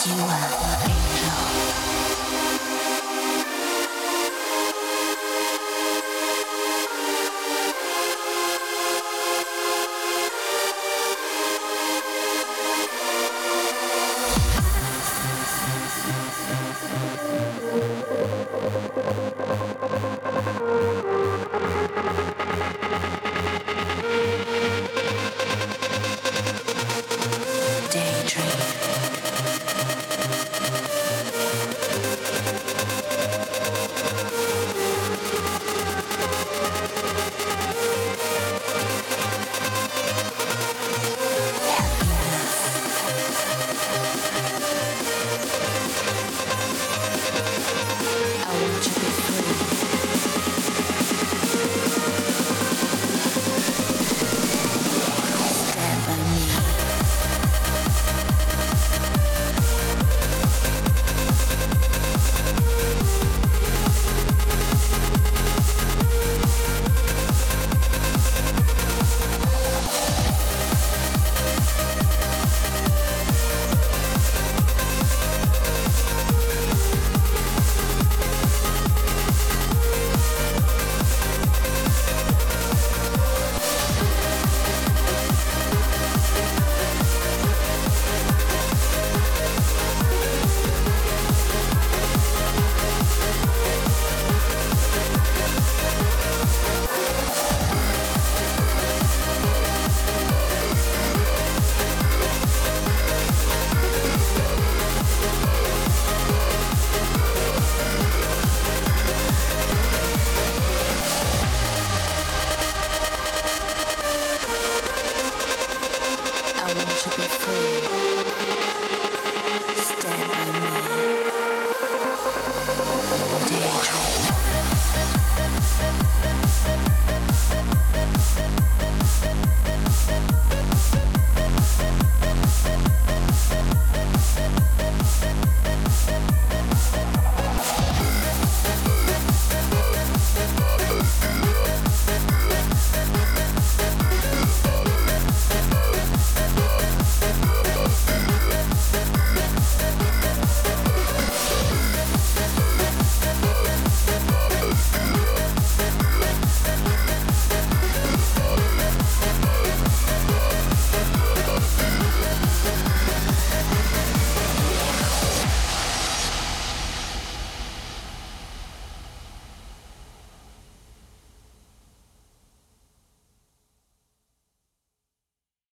今晚我陪你